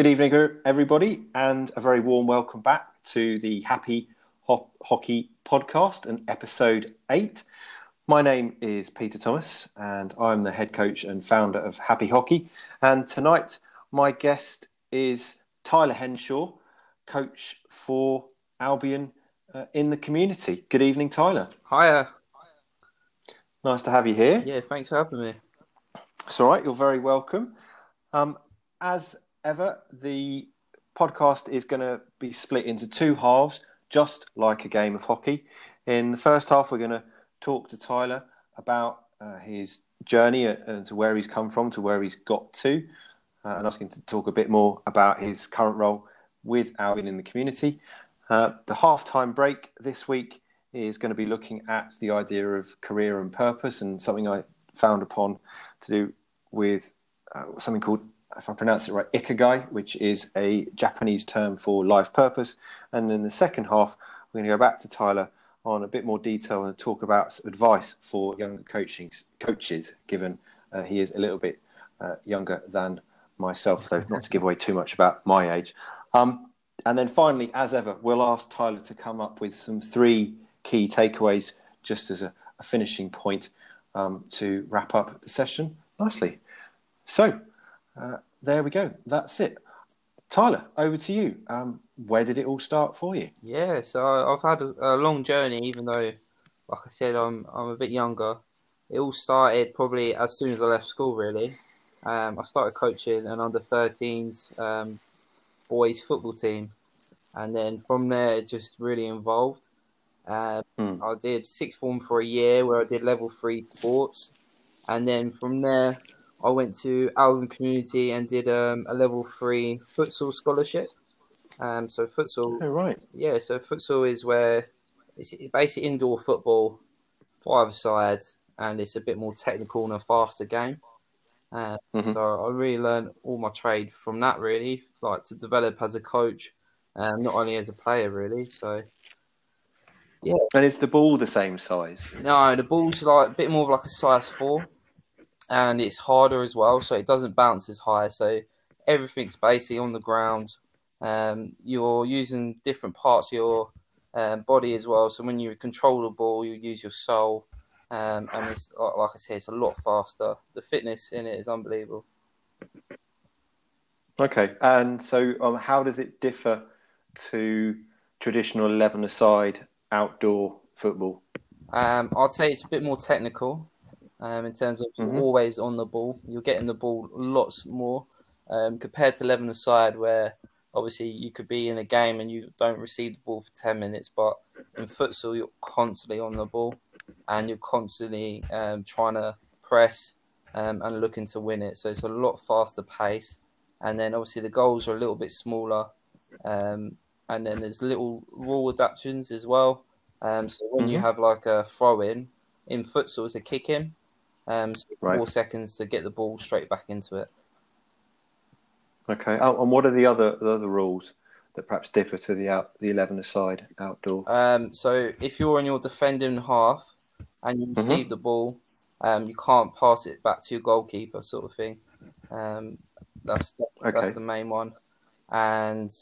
Good evening, everybody, and a very warm welcome back to the Happy Ho- Hockey Podcast and episode eight. My name is Peter Thomas, and I'm the head coach and founder of Happy Hockey. And tonight, my guest is Tyler Henshaw, coach for Albion uh, in the community. Good evening, Tyler. Hiya. Nice to have you here. Yeah, thanks for having me. It's all right. You're very welcome. Um, as ever, the podcast is going to be split into two halves, just like a game of hockey. In the first half, we're going to talk to Tyler about uh, his journey and to where he's come from, to where he's got to, uh, and ask him to talk a bit more about his current role with Albion in the community. Uh, the half-time break this week is going to be looking at the idea of career and purpose, and something I found upon to do with uh, something called, if I pronounce it right, ikigai, which is a Japanese term for life purpose. And in the second half, we're going to go back to Tyler on a bit more detail and talk about advice for young coaching coaches, given uh, he is a little bit uh, younger than myself, so not to give away too much about my age. Um, and then finally, as ever, we'll ask Tyler to come up with some three key takeaways just as a, a finishing point um, to wrap up the session nicely. So uh, there we go. That's it. Tyler, over to you. Um, where did it all start for you? Yeah, so I've had a, a, long journey, even though, like I said, I'm I'm a bit younger. It all started probably as soon as I left school. Really, um, I started coaching an under 13s um, boys football team, and then from there, it just really involved. Um, hmm. I did sixth form for a year where I did level three sports, and then from there, I went to Albion Community and did um, a level three futsal scholarship. Um, so futsal, oh, right, yeah. So futsal is where it's basically indoor football, five side, and it's a bit more technical and a faster game. Uh, mm-hmm. So I really learned all my trade from that. Really, like to develop as a coach, um, not only as a player, really. So yeah. And is the ball the same size? No, the ball's like a bit more of like a size four and it's harder as well, so it doesn't bounce as high. So everything's basically on the ground. Um, you're using different parts of your um, body as well. So when you control the ball, you use your sole, um, and it's like I say, it's a lot faster. The fitness in it is unbelievable. Okay, and so um, how does it differ to traditional eleven-a-side outdoor football? Um, I'd say it's a bit more technical um, in terms of mm-hmm. always on the ball. You're getting the ball lots more um, compared to 11 aside, where obviously you could be in a game and you don't receive the ball for 10 minutes, but in futsal, you're constantly on the ball and you're constantly um, trying to press um, and looking to win it. So it's a lot faster pace. And then obviously the goals are a little bit smaller. Um, and then there's little rule adaptations as well. Um, so when mm-hmm. you have like a throw in, in futsal, it's a kick in. Um, so right. four seconds to get the ball straight back into it. Okay. Oh, and what are the other the other rules that perhaps differ to the out the eleven aside outdoor? Um, so if you're in your defending half and you mm-hmm. receive mm-hmm. the ball, um, you can't pass it back to your goalkeeper, sort of thing. Um, that's the, okay. that's the main one, and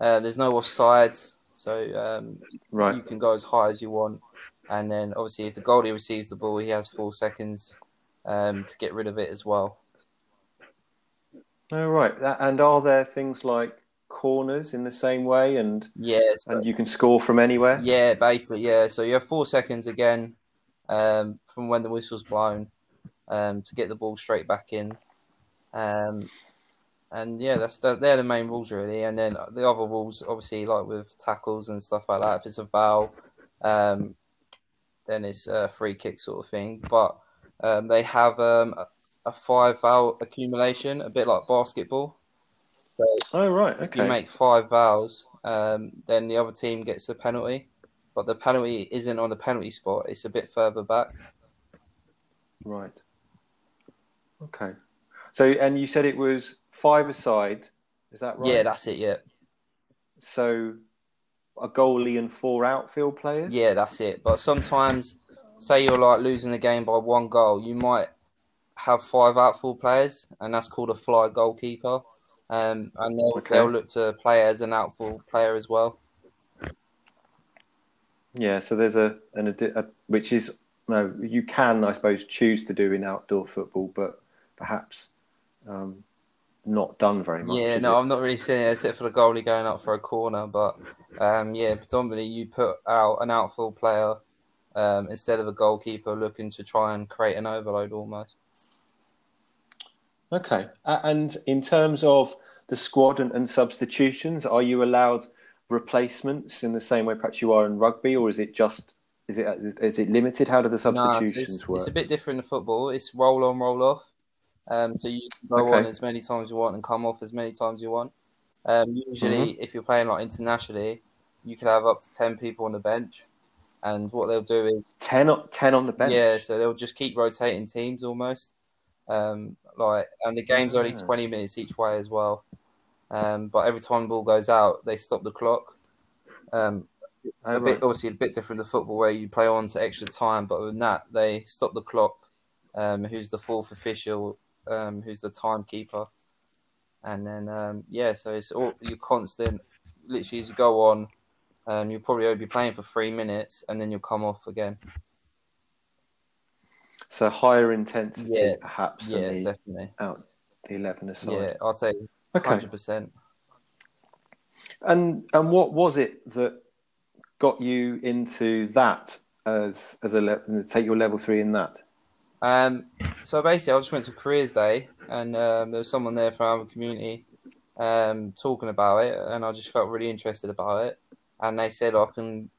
uh, there's no offsides, so um, right. you can go as high as you want. And then obviously, if the goalie receives the ball, he has four seconds um, to get rid of it as well. Oh, right. And are there things like corners in the same way? And yes, and you can score from anywhere. Yeah, basically, yeah. So you have four seconds again um, from when the whistle's blown um, to get the ball straight back in. Um, and yeah, that's the, they're the main rules really. And then the other rules, obviously, like with tackles and stuff like that. If it's a foul, um, then it's a free kick sort of thing. But um, they have um, a five foul accumulation, a bit like basketball. So oh right, okay. If you make five fouls, um, then the other team gets a penalty. But the penalty isn't on the penalty spot; it's a bit further back. Right. Okay. So, and you said it was five aside. Is that right? Yeah, that's it. Yeah. So a goalie and four outfield players. Yeah, that's it. But sometimes, say you're like losing the game by one goal, you might have five outfield players, and that's called a fly goalkeeper. um, and they'll, okay. they'll look to play as an outfield player as well. Yeah, so there's a an a, which is no, you can I suppose choose to do in outdoor football, but perhaps um, not done very much. Yeah, no, it? I'm not really seeing it except for the goalie going up for a corner, but um, yeah, predominantly you put out an outfield player um, instead of a goalkeeper looking to try and create an overload almost. Okay, and in terms of the squad and, and substitutions, are you allowed replacements in the same way perhaps you are in rugby, or is it just is it is it limited? How do the substitutions no, it's, work? It's a bit different in football. It's roll on, roll off. Um, so you can go okay. on as many times you want and come off as many times you want. Um, usually, mm-hmm. if you're playing like internationally, you can have up to ten people on the bench, and what they'll do is 10, 10 on the bench. Yeah, so they'll just keep rotating teams almost. Um, like, and the game's only ah. twenty minutes each way as well. Um, but every time the ball goes out, they stop the clock. Um, a bit obviously a bit different to football where you play on to extra time, but with that they stop the clock. Um, who's the fourth official? Um, who's the timekeeper? And then um, yeah, so it's all you constant. Literally, as you go on, um, you'll probably only be playing for three minutes, and then you'll come off again. So higher intensity, yeah, perhaps. Yeah, the, definitely. Out the eleven aside. Yeah, I'd say hundred percent. And and what was it that got you into that as as a le- take your level three in that? Um, so basically, I just went to careers day, and um, there was someone there from our community um, talking about it, and I just felt really interested about it. And they said I can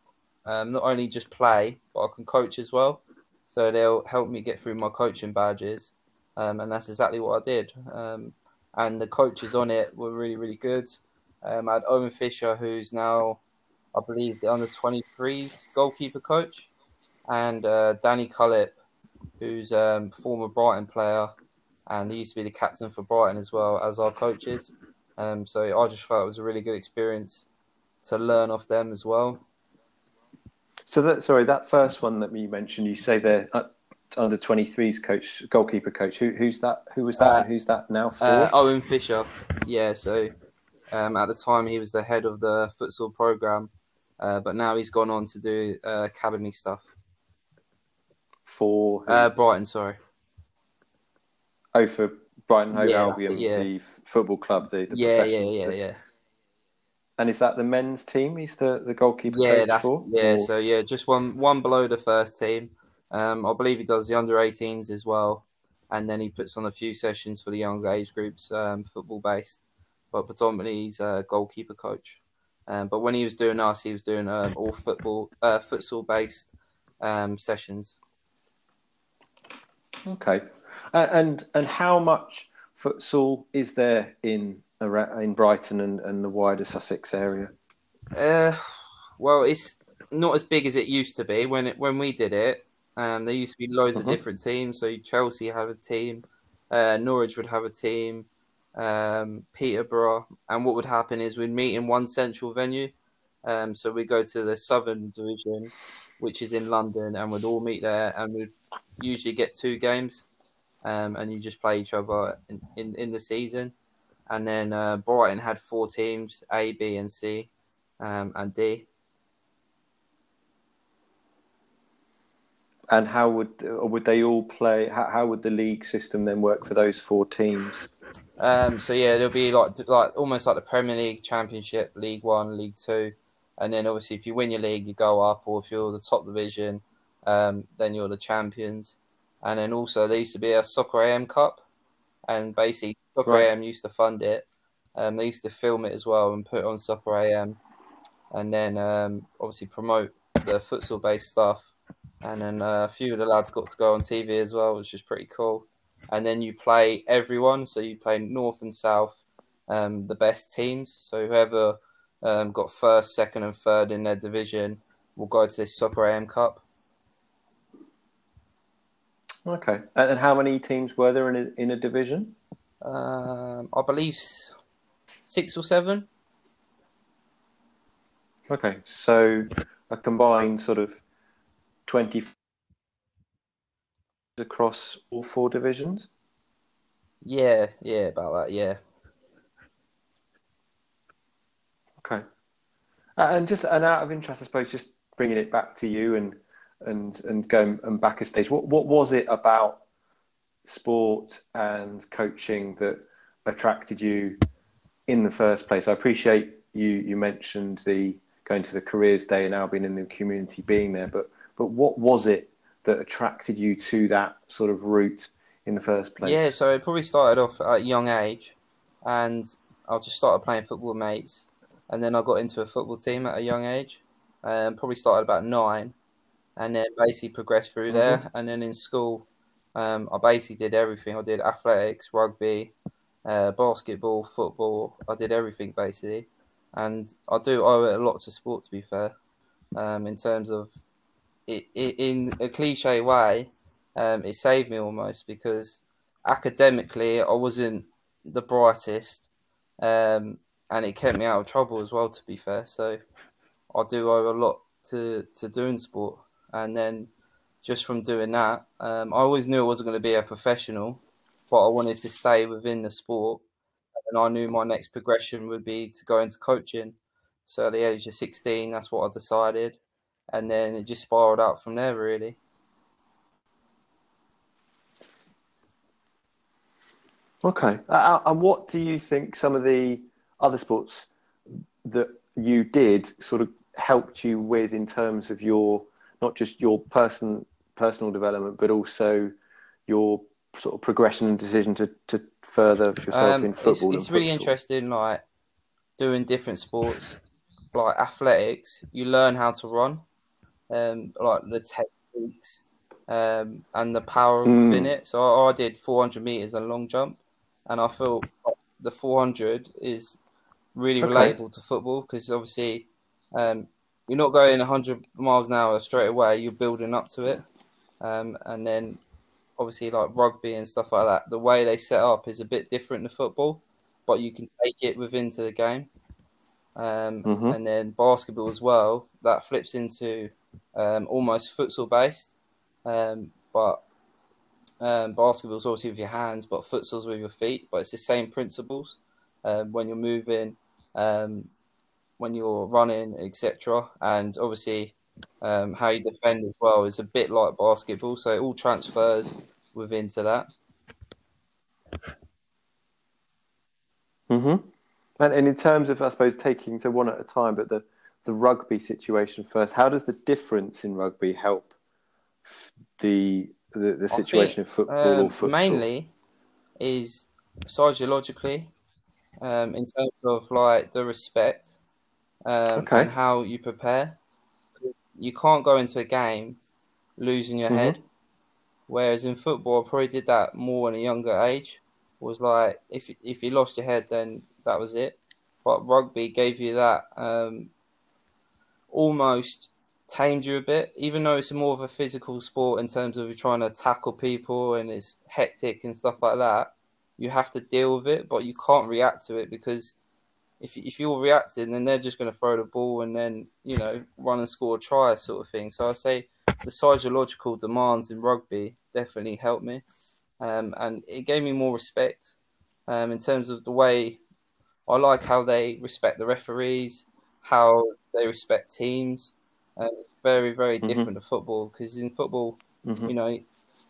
um, not only just play, but I can coach as well. So they'll help me get through my coaching badges, um, and that's exactly what I did. Um, and the coaches on it were really, really good. I had Owen Fisher, who's now, I believe, the under 23s goalkeeper coach, and uh, Danny Cullip, who's a um, former Brighton player, and he used to be the captain for Brighton as well as our coaches. Um, so I just felt it was a really good experience to learn off them as well. So that sorry, that first one that you mentioned, you say they're uh, under 23s coach, goalkeeper coach. Who, who's that? Who was that? Uh, who's that now for? Uh, Owen Fisher. Yeah. So um, at the time, he was the head of the futsal program, uh, but now he's gone on to do uh, academy stuff for uh, Brighton. Sorry. Oh, for Brighton Hove yeah, Albion, yeah. the football club, the, the yeah, yeah, yeah, yeah. And is that the men's team? He's the, the goalkeeper yeah, that's, for? Yeah, or? so yeah, just one one below the first team. Um, I believe he does the under 18s as well, and then he puts on a few sessions for the younger age groups, um, football based. But predominantly, he's a goalkeeper coach. Um, but when he was doing us, he was doing um, all football, uh, futsal based um, sessions. Okay, uh, and and how much futsal is there in in Brighton and, and the wider Sussex area? Uh, well, it's not as big as it used to be. When it, when we did it, um, there used to be loads of different teams. So Chelsea had a team, uh, Norwich would have a team, um, Peterborough, and what would happen is we'd meet in one central venue. Um, so we go to the Southern Division, which is in London, and we'd all meet there, and we'd usually get two games, um, and you just play each other in, in, in the season. And then uh, Brighton had four teams: A, B, and C, um, and D. And how would would they all play? How, how would the league system then work for those four teams? Um, so yeah, there'll be like like almost like the Premier League, Championship, League One, League Two, and then obviously if you win your league, you go up, or if you're the top division, um, then you're the champions. And then also there used to be a Soccer AM Cup, and basically Soccer right. AM used to fund it. Um, they used to film it as well and put it on Soccer AM, and then um, obviously promote the futsal based stuff. And then uh, a few of the lads got to go on TV as well, which is pretty cool. And then you play everyone, so you play North and South, um, the best teams. So whoever um, got first, second, and third in their division will go to this Soccer AM Cup. Okay, and how many teams were there in a, in a division? Um, I believe six or seven. Okay, so a combined sort of twenty across all four divisions. Yeah, yeah, about that. Yeah. Okay. Uh, Uh, and just and out of interest, I suppose, just bringing it back to you and and and going and back a stage. What what was it about sport and coaching that attracted you in the first place? I appreciate you you mentioned the going to the careers day and now being in the community, being there, but but what was it that attracted you to that sort of route in the first place? Yeah, so it probably started off at a young age, and I just started playing football mates, and then I got into a football team at a young age. Um, probably started about nine, and then basically progressed through there. Mm-hmm. And then in school, um, I basically did everything. I did athletics, rugby, uh, basketball, football. I did everything basically, and I do owe it a lot to sport. To be fair, um, in terms of it, it, in a cliche way, um, it saved me almost because academically I wasn't the brightest, um, and it kept me out of trouble as well. To be fair, so I do owe a lot to to doing sport, and then just from doing that, um, I always knew I wasn't going to be a professional, but I wanted to stay within the sport, and I knew my next progression would be to go into coaching. So at the age of sixteen, that's what I decided, and then it just spiraled out from there. Really. Okay. Uh, and what do you think some of the other sports that you did sort of helped you with in terms of your not just your person personal development, but also your sort of progression and decision to, to further yourself um, in football? It's, it's really interesting, like doing different sports, like athletics. You learn how to run, um, like the techniques um, and the power mm. in it. So I, I did 400 meters and long jump, and I feel the 400 is really okay. relatable to football because obviously um, you're not going 100 miles an hour straight away. You're building up to it, um, and then obviously like rugby and stuff like that. The way they set up is a bit different to football, but you can take it within to the game. Um, mm-hmm. And then basketball as well. That flips into um, almost futsal based, um, but um, basketball is obviously with your hands, but futsal's with your feet. But it's the same principles um, when you're moving, um, when you're running, etc. And obviously, um, how you defend as well is a bit like basketball. So it all transfers within to that. Hmm. And, and in terms of, I suppose, taking to one at a time, but the the rugby situation first. How does the difference in rugby help the the, the situation think, in football um, football? Mainly is sociologically, um, in terms of like the respect um, okay. and how you prepare. You can't go into a game losing your mm-hmm. head. Whereas in football, I probably did that more in a younger age. Was like if if you lost your head, then that was it. But rugby gave you that um, almost tamed you a bit, even though it's more of a physical sport in terms of trying to tackle people and it's hectic and stuff like that. You have to deal with it, but you can't react to it because if if you're reacting, then they're just going to throw the ball and then you know run and score a try, sort of thing. So I say the psychological demands in rugby definitely helped me, um, and it gave me more respect um, in terms of the way I like how they respect the referees, how they respect teams. Um, it's very, very mm-hmm. different to football because in football, mm-hmm. you know,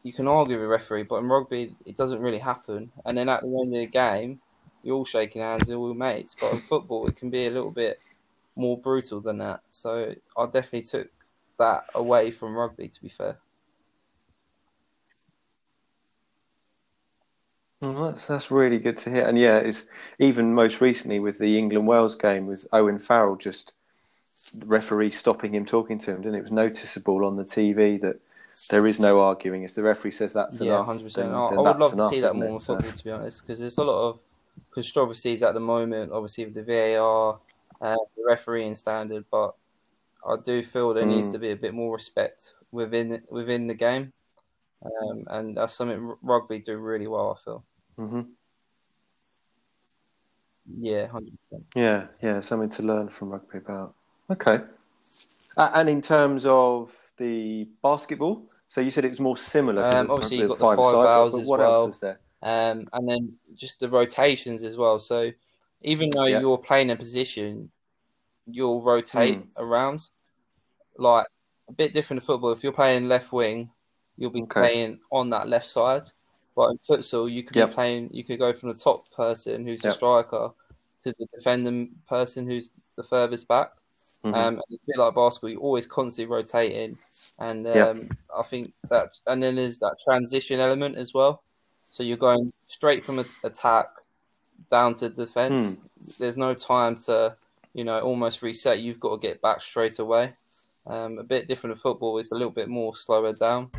you can argue with a referee, but in rugby, it doesn't really happen. And then at the end of the game, you're all shaking hands, you're all mates. But in football, it can be a little bit more brutal than that. So I definitely took that away from rugby, to be fair. Well, that's that's really good to hear. And yeah, it's even most recently with the England Wales game was Owen Farrell just the referee stopping him talking to him, didn't it? It was noticeable on the TV that there is no arguing. If the referee says that's yeah, enough, 100%. Then, I, then I would love enough, to see that more in football, so. to be honest, because there's a lot of controversies at the moment, obviously with the VAR, uh, the refereeing standard, but I do feel there mm. needs to be a bit more respect within within the game, um, and that's something rugby do really well. I feel. Mm-hmm. Yeah, hundred percent. Yeah, yeah, something to learn from rugby about. Okay. Uh, and in terms of the basketball, so you said it was more similar. Um, obviously, you've got the five vowels as what well. Else was there? Um, and then just the rotations as well. So even though yeah. you're playing a position, you'll rotate mm. around. Like a bit different to football. If you're playing left wing, you'll be okay. playing on that left side. But in futsal, you could yep. be playing. You could go from the top person, who's yep. the striker, to the defending person, who's the furthest back. Mm-hmm. Um, it's a bit like basketball. You're always constantly rotating, and um. I think that. And then there's that transition element as well. So you're going straight from attack down to defense. Mm. There's no time to, you know, almost reset. You've got to get back straight away. Um, a bit different to football. It's a little bit more slower down.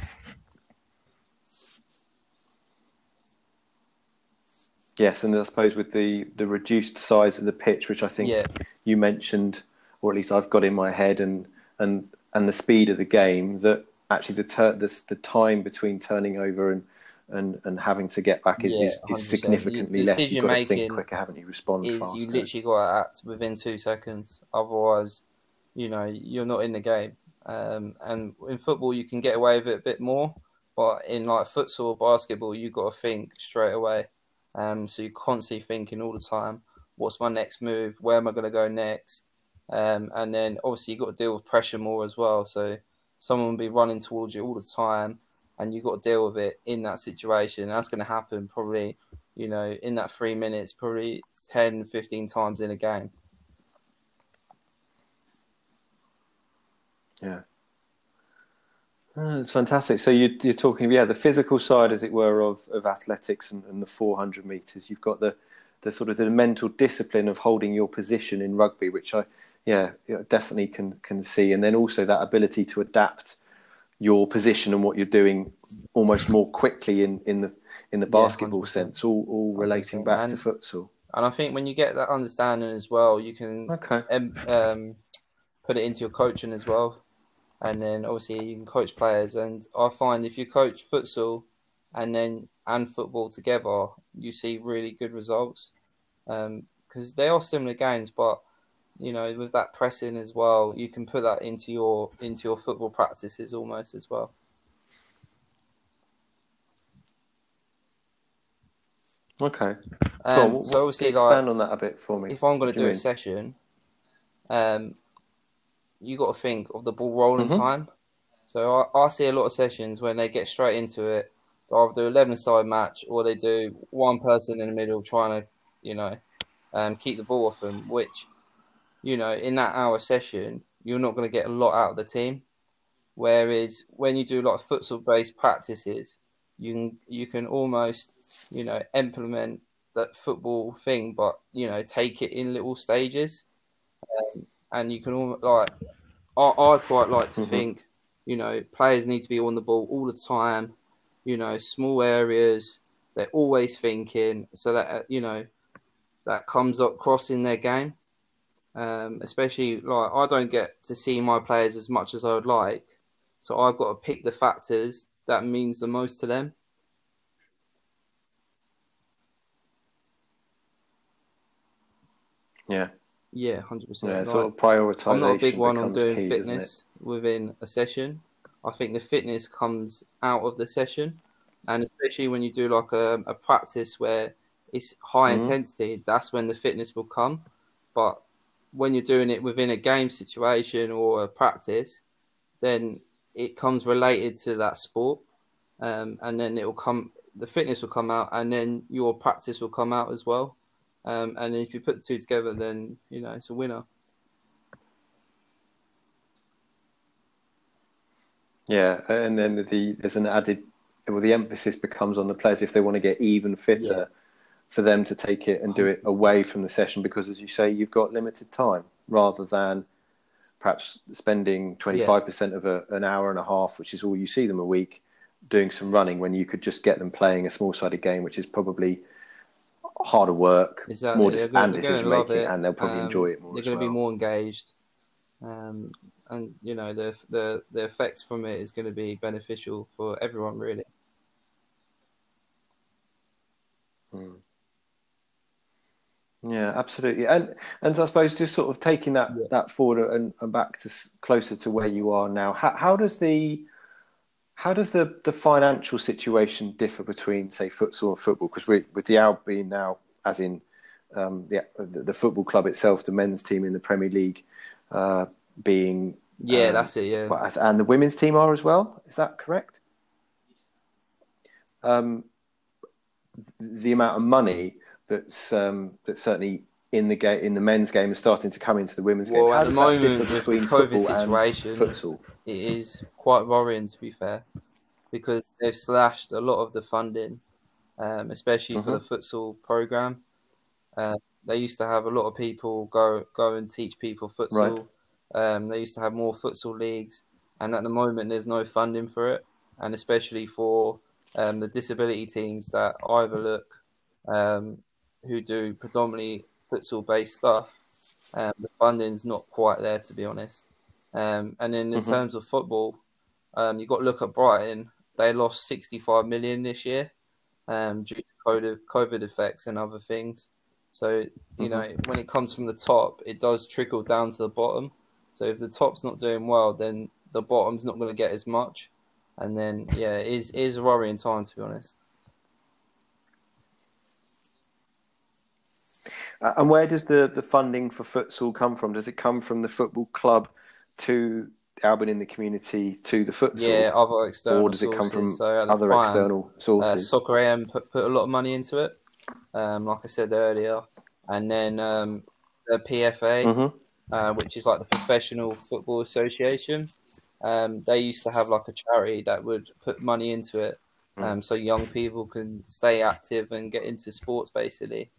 Yes, and I suppose with the, the reduced size of the pitch, which I think yeah. you mentioned, or at least I've got in my head, and and and the speed of the game, that actually the ter- the, the time between turning over and and, and having to get back is, yeah, is, is, significantly less. You've got to think quicker, haven't you? Respond is faster. You literally got to act within two seconds. Otherwise, you know, you're not in the game. Um, and in football, you can get away with it a bit more, but in like futsal or basketball, you've got to think straight away. Um, so you're constantly thinking all the time, what's my next move? Where am I going to go next? Um, and then obviously you've got to deal with pressure more as well. So someone will be running towards you all the time, and you've got to deal with it in that situation. And that's going to happen probably, you know, in that three minutes, probably 10, 15 times in a game. Yeah. It's fantastic. So you, are talking, yeah, the physical side, as it were, of, of athletics and, and, the 400 meters. You've got the, the sort of the mental discipline of holding your position in rugby, which I, yeah, definitely can can see, and then also that ability to adapt your position and what you're doing almost more quickly in, in the in the basketball yeah, sense, all all relating back and, to futsal. And I think when you get that understanding as well, you can okay. um, um, put it into your coaching as well and then obviously you can coach players. And I find if you coach futsal and then and football together, you see really good results because um, they are similar games, but you know with that pressing as well, you can put that into your into your football practices almost as well. Okay. Um, well, so obviously, expand like, on that a bit for me. If I'm going to do, do a session, um, you got to think of the ball rolling mm-hmm. time. So I, I, see a lot of sessions when they get straight into it. Either do eleven side match or they do one person in the middle trying to, you know, um, keep the ball off them. Which, you know, in that hour session, you're not going to get a lot out of the team. Whereas when you do a lot of futsal based practices, you can you can almost, you know, implement that football thing, but you know, take it in little stages. Um, and you can all like I, I quite like to mm-hmm. think, you know, players need to be on the ball all the time. You know, small areas. They're always thinking, so that uh, you know that comes across in their game. Um, especially like I don't get to see my players as much as I would like, so I've got to pick the factors that means the most to them. Yeah, yeah, hundred percent. Yeah, sort of prioritization. I'm not a big one on doing key, fitness within a session. I think the fitness comes out of the session, and especially when you do like a, a practice where it's high mm-hmm. intensity, that's when the fitness will come. But when you're doing it within a game situation or a practice, then it comes related to that sport, um, and then it will come. The fitness will come out, and then your practice will come out as well. Um, and if you put the two together, then you know it's a winner. Yeah, and then the there's an added well, the emphasis becomes on the players if they want to get even fitter, yeah. For them to take it and do it away from the session because, as you say, you've got limited time rather than perhaps spending 25% yeah. of a, an hour and a half, which is all you see them a week, doing some running when you could just get them playing a small sided game, which is probably harder work, exactly. more dis- and decision making, and they'll probably um, enjoy it more. They're going to well. be more engaged, um, and you know the the the effects from it is going to be beneficial for everyone, really. Hmm. Yeah, absolutely, and and I suppose just sort of taking that yeah. that forward and, and back to closer to where you are now. How, how does the how does the, the financial situation differ between, say, futsal and football? Because with the Albion now, as in um, the, the football club itself, the men's team in the Premier League, uh, being yeah, um, that's it. Yeah, and the women's team are as well. Is that correct? Um, the amount of money that's um, that's certainly in the game in the men's game is starting to come into the women's well, game. How at the moment, with the COVID situation, futsal? it is quite worrying to be fair, because they've slashed a lot of the funding, um, especially mm-hmm. for the futsal program. Uh, they used to have a lot of people go go and teach people futsal. Right. Um, they used to have more futsal leagues, and at the moment, there's no funding for it, and especially for um, the disability teams that overlook, um, who do predominantly futsal based stuff. Um, the funding's not quite there, to be honest. Um, and then in mm-hmm. terms of football, um, you've got to look at Brighton. They lost 65 million this year um, due to COVID, COVID effects and other things. So, you mm-hmm. know, when it comes from the top, it does trickle down to the bottom. So if the top's not doing well, then the bottom's not going to get as much. And then, yeah, it is, it is a worrying time, to be honest. Uh, and where does the, the funding for futsal come from? Does it come from the football club to Albion in the community to the futsal? Yeah, other external. Or does it come from so other external uh, sources? Uh, Soccer AM put, put a lot of money into it, um, like I said earlier. And then um, the PFA, mm-hmm. uh, which is like the Professional Football Association, um, they used to have like a charity that would put money into it. Mm. Um, so young people can stay active and get into sports basically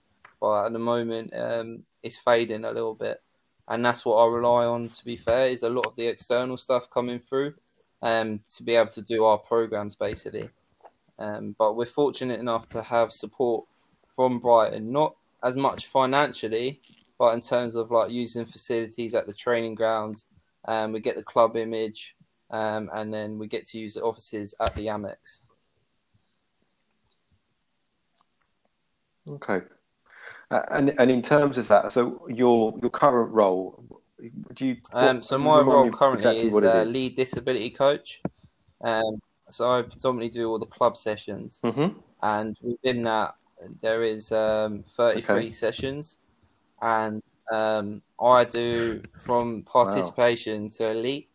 at the moment um, it's fading a little bit, and that's what I rely on. To be fair, is a lot of the external stuff coming through, um, to be able to do our programs basically. Um, but we're fortunate enough to have support from Brighton, not as much financially, but in terms of like using facilities at the training grounds. Um, we get the club image, um, and then we get to use the offices at the Amex. Okay. And and in terms of that, so your your current role, do you? Um, so my role currently exactly is, uh, is, lead disability coach. Um, so I predominantly do all the club sessions, mm-hmm. and within that there is um, 33 okay. sessions, and um, I do from participation wow. to elite.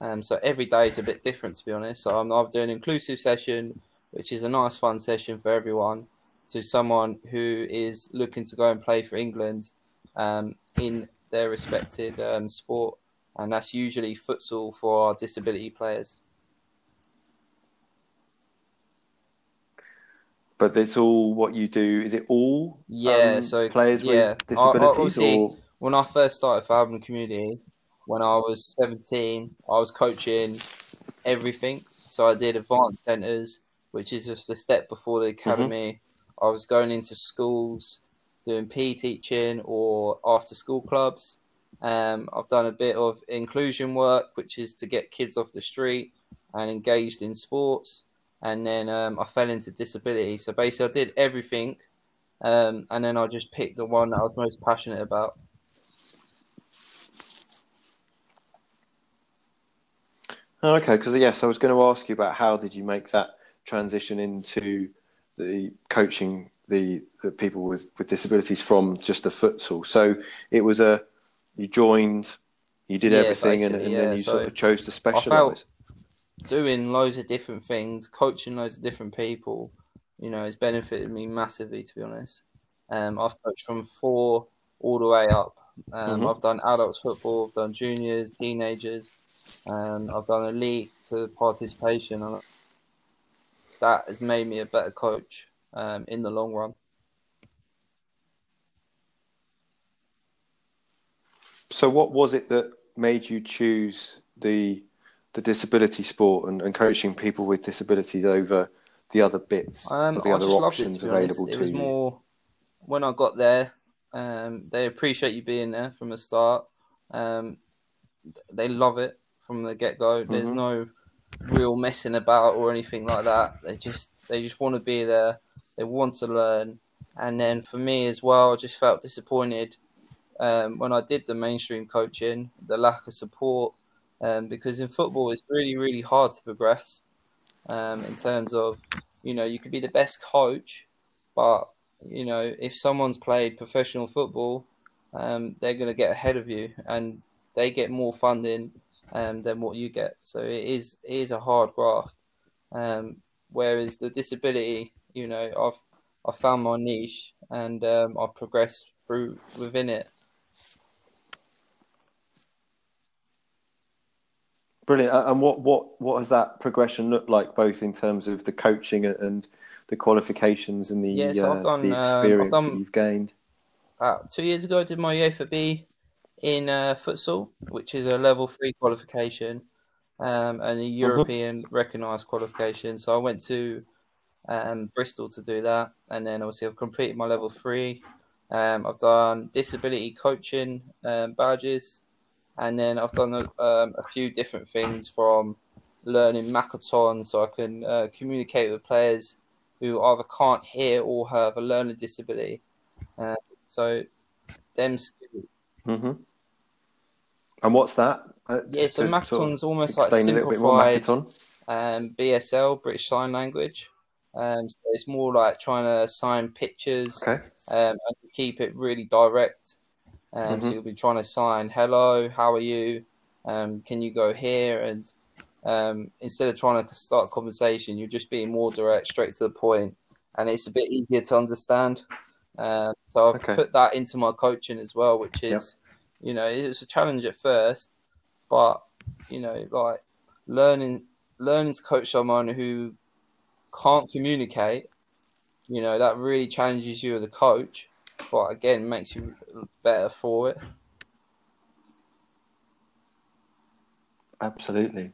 Um, so every day is a bit different, to be honest. So I'm, I'm doing an inclusive session, which is a nice, fun session for everyone to someone who is looking to go and play for England um, in their respected um, sport, and that's usually futsal for our disability players. But it's all what you do. Is it all? Yeah. Um, so players yeah, with disabilities, I, I, or when I first started for Albion Community, when I was seventeen, I was coaching everything. So I did advanced centres, which is just a step before the academy. Mm-hmm. I was going into schools doing PE teaching or after school clubs. Um, I've done a bit of inclusion work, which is to get kids off the street and engaged in sports. And then um, I fell into disability. So basically, I did everything. Um, and then I just picked the one that I was most passionate about. Okay, because yes, I was going to ask you about how did you make that transition into the coaching the, the people with, with disabilities from just a futsal. So it was a you joined, you did everything, and, and yeah. then you so sort of chose to specialize. Doing loads of different things, coaching loads of different people, you know, has benefited me massively. To be honest, um, I've coached from four all the way up. Um, mm-hmm. I've done adults football, I've done juniors, teenagers, and I've done elite to participation that has made me a better coach um, in the long run. So, what was it that made you choose the the disability sport and, and coaching people with disabilities over the other bits, um, the I other options it, available to, you? it was? More when I got there, um, they appreciate you being there from the start. Um, they love it from the get go. There's mm-hmm. no real messing about or anything like that. They just they just want to be there. They want to learn. And then for me as well, I just felt disappointed um, when I did the mainstream coaching, the lack of support, um, because in football it's really really hard to progress um, in terms of you know you could be the best coach, but you know, if someone's played professional football, um, they're going to get ahead of you, and they get more funding um, than what you get. So it is it is a hard graft. Um, whereas the disability, you know, I've I found my niche and um, I've progressed through within it. Brilliant. And what, what, what has that progression looked like, both in terms of the coaching and the qualifications and the, yeah, so uh, done, the um, experience done, that you've gained? About two years ago, I did my UEFA B in uh, futsal, which is a level three qualification um, and a uh-huh. European uh-huh. recognised qualification. So I went to um, Bristol to do that, and then obviously I've completed my level three. Um, I've done disability coaching um, badges and then I've done a, um, a few different things from learning Makaton so I can uh, communicate with players who either can't hear or have a learning disability. Uh, so, them skills. Mm-hmm. And what's that? Uh, yeah, so Makaton's sort of almost like simplified um, BSL, British Sign Language. Um, so it's more like trying to sign pictures okay. um, and keep it really direct um, mm-hmm. So you'll be trying to sign, hello, how are you? Um, can you go here? And um, instead of trying to start a conversation, you're just being more direct, straight to the point, and it's a bit easier to understand. Um, so I've okay. put that into my coaching as well, which is. You know, it was a challenge at first, but you know, like learning learning to coach someone who can't communicate, you know, that really challenges you as a coach but again makes you better for it. Absolutely.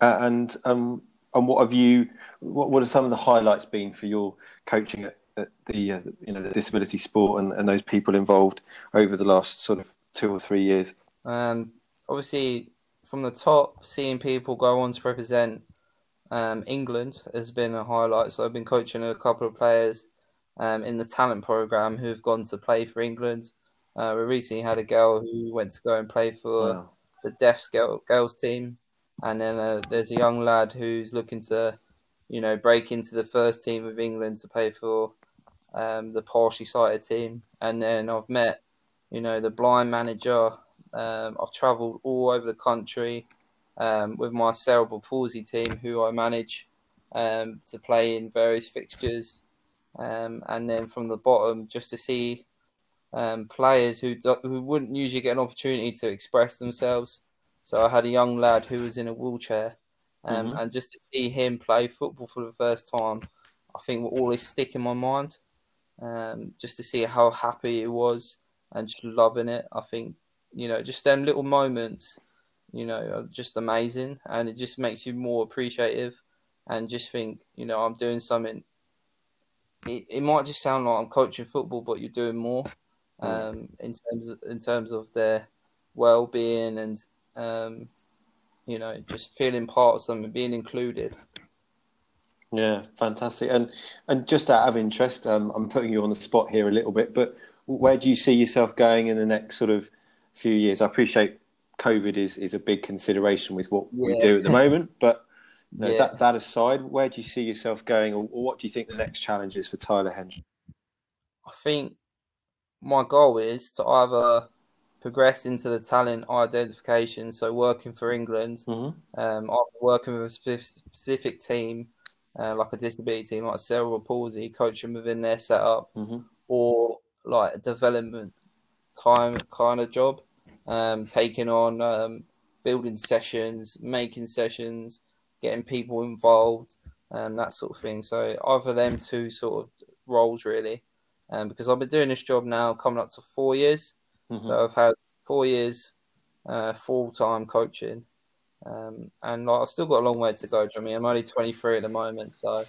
And um, and what have you? What what are some of the highlights been for your coaching at, at the uh, you know the disability sport and, and those people involved over the last sort of two or three years? Um, obviously, from the top, seeing people go on to represent um, England has been a highlight. So I've been coaching a couple of players um, in the talent program who've gone to play for England. Uh, we recently had a girl who went to go and play for wow. the deaf girl, girls team, and then uh, there's a young lad who's looking to, you know, break into the first team of England to play for um, the partially sighted team. And then I've met, you know, the blind manager. Um, I've travelled all over the country um, with my cerebral palsy team, who I manage um, to play in various fixtures um, and then from the bottom just to see um, players who do, who wouldn't usually get an opportunity to express themselves. So I had a young lad who was in a wheelchair, um, mm-hmm. and just to see him play football for the first time, I think will always stick in my mind. Um, just to see how happy he was and just loving it. I think you know just them little moments, you know, are just amazing, and it just makes you more appreciative, and just think you know I'm doing something it, it might just sound like I'm coaching football, but you're doing more um, in terms of, in terms of their well being and um, you know just feeling part of something, being included. Yeah, fantastic. And and just out of interest, um, I'm putting you on the spot here a little bit, but where do you see yourself going in the next sort of few years? I appreciate COVID is is a big consideration with what yeah. we do at the moment, but no, yeah. that, that aside, where do you see yourself going, or, or what do you think the next challenge is for Tyler Henge? I think my goal is to either progress into the talent identification, so working for England, mm-hmm. um, working with a specific team, uh, like a disability team, like cerebral palsy, coaching within their setup, mm-hmm. or like a development time kind of job, um, taking on um, building sessions, making sessions, getting people involved, and that sort of thing. So either them two sort of roles really, um, because I've been doing this job now coming up to four years. Mm-hmm. So I've had four years uh, full time coaching, um, and like, I've still got a long way to go. I mean, I'm only 23 at the moment, so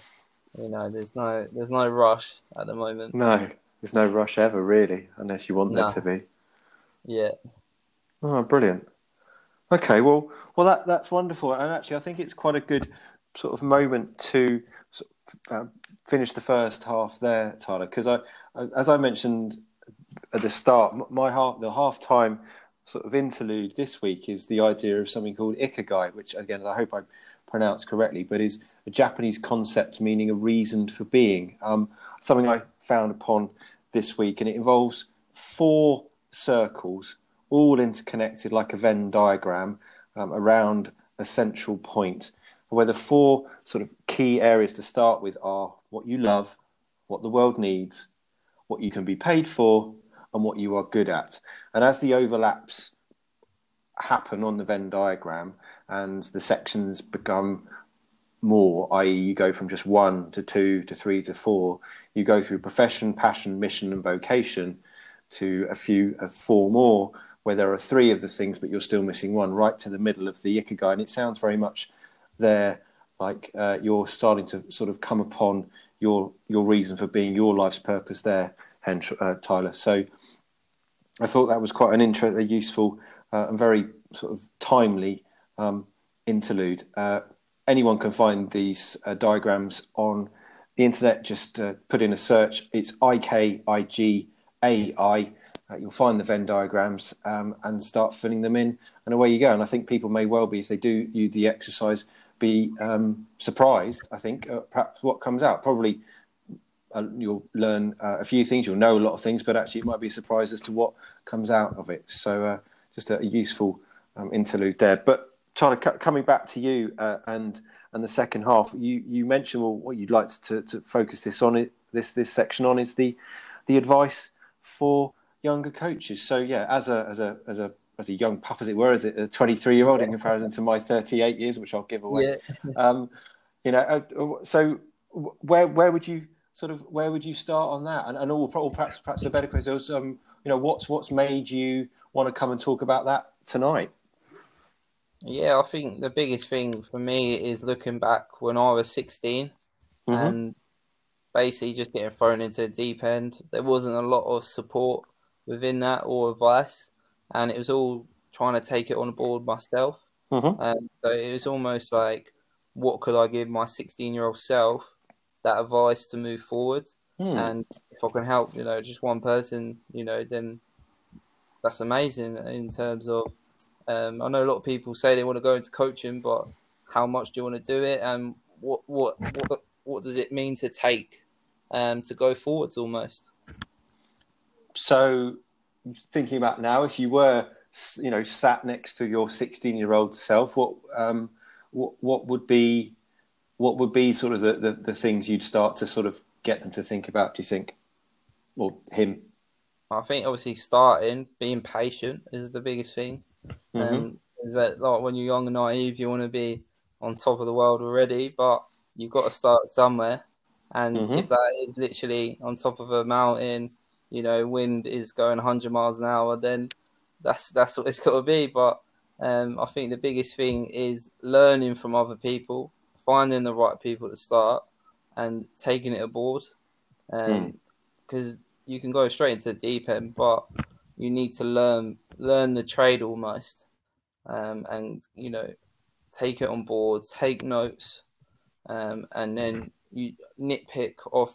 you know, there's no there's no rush at the moment. No, there's no rush ever really, unless you want no. there to be. Yeah. Oh, brilliant. Okay, well, well, that that's wonderful, and actually, I think it's quite a good sort of moment to sort of, uh, finish the first half there, Tyler, because I, as I mentioned at the start, my half the half time sort of interlude this week is the idea of something called ikigai, which again I hope I pronounce correctly, but is a Japanese concept meaning a reason for being. Um, something I found upon this week, and it involves four circles, all interconnected like a Venn diagram um, around a central point, where the four sort of key areas to start with are what you love, what the world needs, what you can be paid for, and what you are good at. And as the overlaps happen on the Venn diagram and the sections become more, i.e., you go from just one to two to three to four, you go through profession, passion, mission, and vocation to a few, uh, four more, where there are three of the things, but you're still missing one, right to the middle of the ikigai. And it sounds very much there like uh, you're starting to sort of come upon your your reason for being, your life's purpose there, Hench, uh, Tyler. So I thought that was quite an interesting, useful, uh, and very sort of timely um, interlude. Uh, anyone can find these uh, diagrams on the internet. Just uh, put in a search. It's I K I G A I. Uh, you'll find the Venn diagrams um, and start filling them in, and away you go. And I think people may well be, if they do use the exercise, be um, surprised. I think perhaps what comes out probably. Uh, you'll learn uh, a few things. You'll know a lot of things, but actually, it might be a surprise as to what comes out of it. So, just a, a useful um, interlude there. But Tyler, coming back to you uh, and and the second half, you, you mentioned well, what you'd like to, to focus this on it this this section on is the the advice for younger coaches. So yeah, as a as a as a as a young pup, as it were, as a 23 year old in comparison to my 38 years, which I'll give away. Yeah. um, you know, uh, so where where would you sort of where would you start on that? And and all, perhaps perhaps a better question is, um, you know, what's what's made you want to come and talk about that tonight? Yeah, I think the biggest thing for me is looking back when I was 16 mm-hmm. and basically just getting thrown into the deep end. There wasn't a lot of support within that or advice, and it was all trying to take it on board myself. Mm-hmm. Um, so it was almost like, what could I give my 16 year old self that advice to move forward? Mm. And if I can help, you know, just one person, you know, then that's amazing in terms of um, I know a lot of people say they want to go into coaching, but how much do you want to do it, and what what what what does it mean to take um, to go forwards almost? So, thinking about now, if you were you know sat next to your 16 year old self, what um, what what would be what would be sort of the, the, the things you'd start to sort of get them to think about? Do you think, or him? I think obviously starting being patient is the biggest thing. Mm-hmm. Um, is that like when you're young and naive, you want to be on top of the world already, but you've got to start somewhere. And mm-hmm. if that is literally on top of a mountain, you know, wind is going 100 miles an hour, then that's that's what it's got to be. But um, I think the biggest thing is learning from other people, finding the right people to start, and taking it aboard. Because um, mm. you can go straight into the deep end, but you need to learn learn the trade almost, um, and you know, take it on board, take notes, um, and then you nitpick off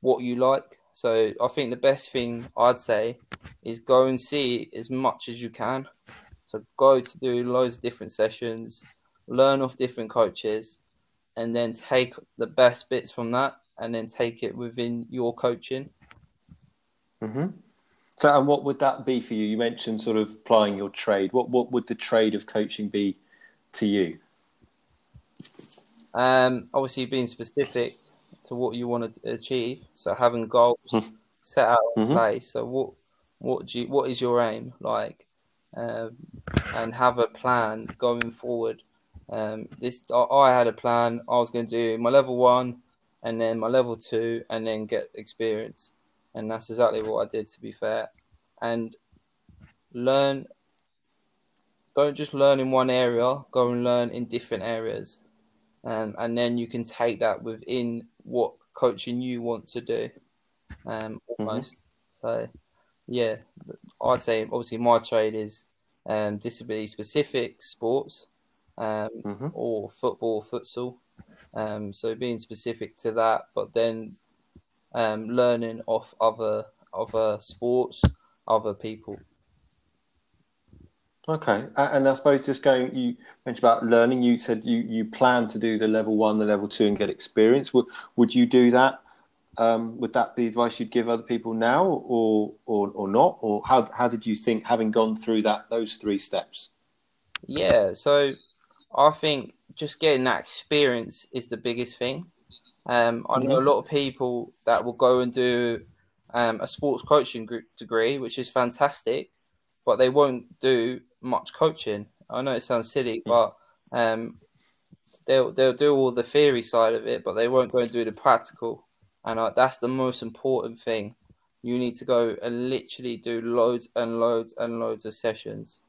what you like. So I think the best thing I'd say is go and see as much as you can. So go to do loads of different sessions, learn off different coaches, and then take the best bits from that, and then take it within your coaching. Mm-hmm. So, and what would that be for you? You mentioned sort of applying your trade. What what would the trade of coaching be to you? Um, obviously, being specific to what you want to achieve. So, having goals mm-hmm. set out in mm-hmm. place. So, what what do you, what is your aim like, um, and have a plan going forward. Um, this I, I had a plan. I was going to do my level one, and then my level two, and then get experience and that's exactly what I did. To be fair, and learn. Don't just learn in one area. Go and learn in different areas, um, and then you can take that within what coaching you want to do. Um, mm-hmm. almost. Mm-hmm. So, yeah, I'd say obviously my trade is um, disability specific sports um, mm-hmm. or football, futsal. Um, so being specific to that, but then um, learning off other other sports, other people. Okay, and I suppose just going, you mentioned about learning. You said you, you plan to do the level one, the level two, and get experience. Would would you do that? Um, would that be advice you'd give other people now, or or or not? Or how how did you think, having gone through that those three steps? Yeah, so I think just getting that experience is the biggest thing. Um, I know mm-hmm. a lot of people that will go and do um, a sports coaching degree, which is fantastic, but they won't do much coaching. I know it sounds silly, mm. but um, they'll they'll do all the theory side of it, but they won't go and do the practical. And uh, that's the most important thing. You need to go and literally do loads and loads and loads of sessions,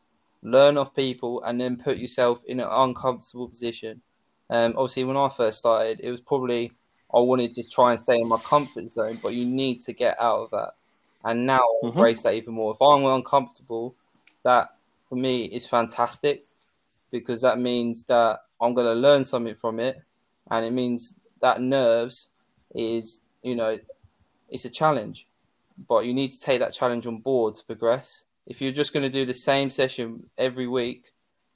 learn off people, and then put yourself in an uncomfortable position. Um, obviously, when I first started, it was probably I wanted to try and stay in my comfort zone, but you need to get out of that. And now mm-hmm. embrace that even more. If I'm uncomfortable, that for me is fantastic because that means that I'm going to learn something from it, and it means that nerves is you know it's a challenge, but you need to take that challenge on board to progress. If you're just going to do the same session every week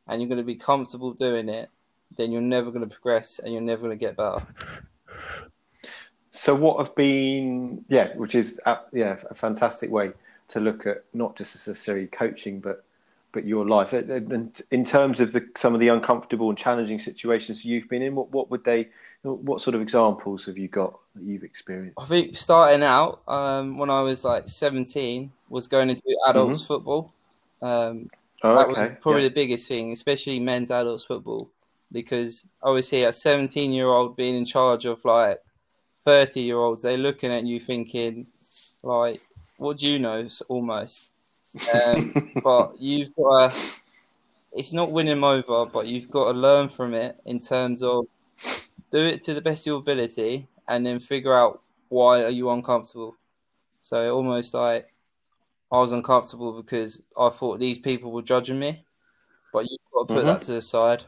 and you're going to be comfortable doing it, then you're never going to progress and you're never going to get better. So, what have been, yeah, which is uh, yeah, a fantastic way to look at not just necessarily coaching, but but your life. And in terms of the, some of the uncomfortable and challenging situations you've been in, what, what would they, what sort of examples have you got that you've experienced? I think starting out um, when I was like 17 was going into adults mm-hmm. football. Um, oh, that okay. was probably yeah. the biggest thing, especially men's adults football, because obviously a 17 year old being in charge of like 30 year olds, they're looking at you thinking, like, what do you know? Almost. Um, but you've got to, it's not winning them over, but you've got to learn from it in terms of do it to the best of your ability and then figure out why are you uncomfortable. So almost like I was uncomfortable because I thought these people were judging me, but you've got to put mm-hmm. that to the side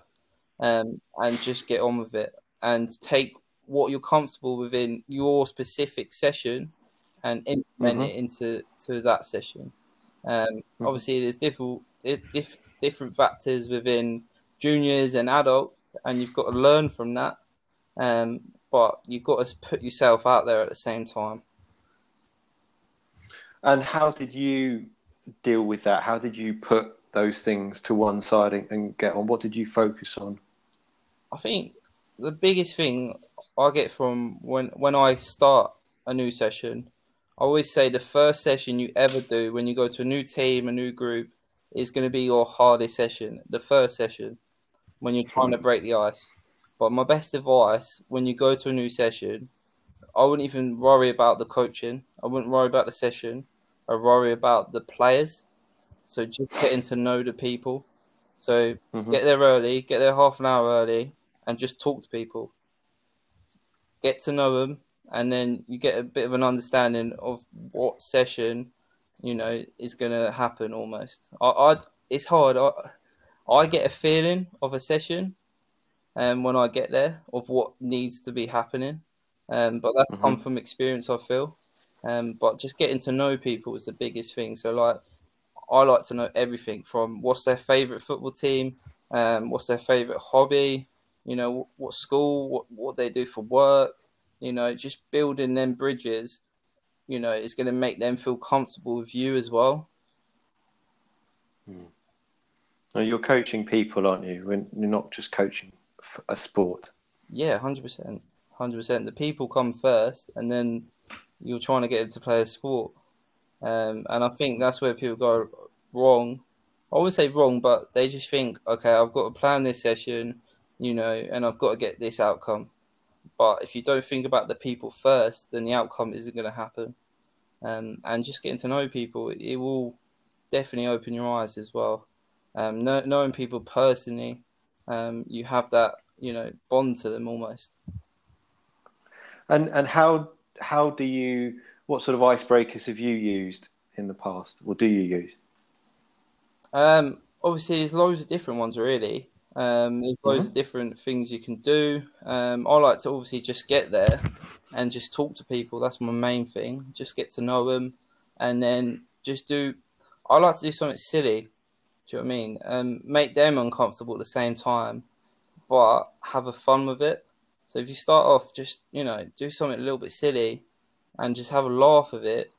um, and just get on with it and take what you're comfortable within your specific session and implement mm-hmm. it into to that session. Um, mm-hmm. Obviously, there's different diff, different factors within juniors and adults, and you've got to learn from that. Um, but you've got to put yourself out there at the same time. And how did you deal with that? How did you put those things to one side and, and get on? What did you focus on? I think the biggest thing I get from when when I start a new session, I always say the first session you ever do when you go to a new team, a new group, is going to be your hardest session. The first session when you're trying to break the ice. But my best advice when you go to a new session, I wouldn't even worry about the coaching. I wouldn't worry about the session. I worry about the players. So just getting to know the people. So mm-hmm. get there early, get there half an hour early, and just talk to people get to know them, and then you get a bit of an understanding of what session, you know, is going to happen. Almost, I, I it's hard. I, I get a feeling of a session, and um, when I get there, of what needs to be happening. Um, but that's mm-hmm. come from experience. I feel, um, but just getting to know people is the biggest thing. So like. I like to know everything from what's their favorite football team, um, what's their favorite hobby, you know what school, what what they do for work. You know, just building them bridges, you know, is going to make them feel comfortable with you as well. Hmm. you're coaching people, aren't you? When you're not just coaching a sport. Yeah, hundred percent, hundred percent. The people come first, and then you're trying to get them to play a sport. Um, and I think that's where people go wrong. I wouldn't say wrong, but they just think, okay, I've got to plan this session you know, and I've got to get this outcome. But if you don't think about the people first, then the outcome isn't going to happen. Um, and just getting to know people, it will definitely open your eyes as well. Um, know, knowing people personally, um, you have that, you know, bond to them almost. And and how how do you? What sort of icebreakers have you used in the past, or do you use? Um, obviously, there's loads of different ones, really. Um, there's loads mm-hmm. of different things you can do. Um, I like to obviously just get there and just talk to people. That's my main thing. Just get to know them, and then just do. I like to do something silly. Do you know what I mean? Um, make them uncomfortable at the same time, but have a fun with it. So if you start off, just you know, do something a little bit silly, and just have a laugh of it,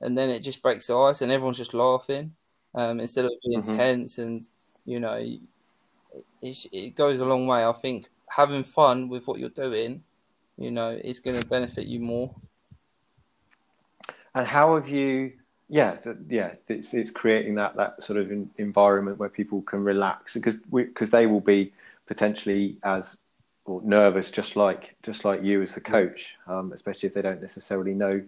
and then it just breaks the ice, and everyone's just laughing um, instead of being mm-hmm. tense, and you know, it, it goes a long way. I think having fun with what you're doing, you know, is going to benefit you more. And how have you? Yeah, yeah, it's it's creating that that sort of environment where people can relax because because they will be potentially as nervous, just like just like you as the coach, um, especially if they don't necessarily know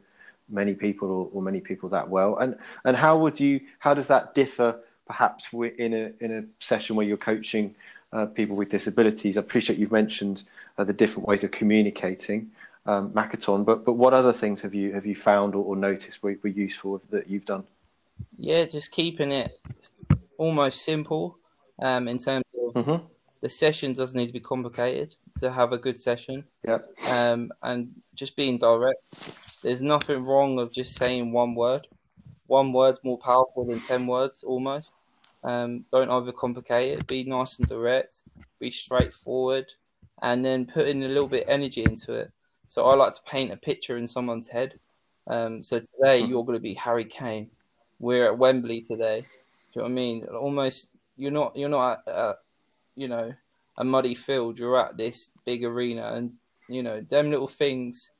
many people or, or, many people that well. And and how would you? How does that differ? Perhaps in a in a session where you're coaching uh, people with disabilities. I appreciate you've mentioned uh, the different ways of communicating um, Makaton, but but what other things have you have you found or, or noticed were, were useful that you've done? Yeah, just keeping it almost simple um, in terms of mm-hmm. The session doesn't need to be complicated to have a good session. Yeah. Um, and just being direct. There's nothing wrong of just saying one word. One word's more powerful than ten words almost. Um, don't overcomplicate it. Be nice and direct. Be straightforward, and then put in a little bit of energy into it. So I like to paint a picture in someone's head. Um, so today mm-hmm. you're going to be Harry Kane. We're at Wembley today. Do you know what I mean? Almost, you're not, you're not, at, at, you know, a muddy field. You're at this big arena, and you know, them little things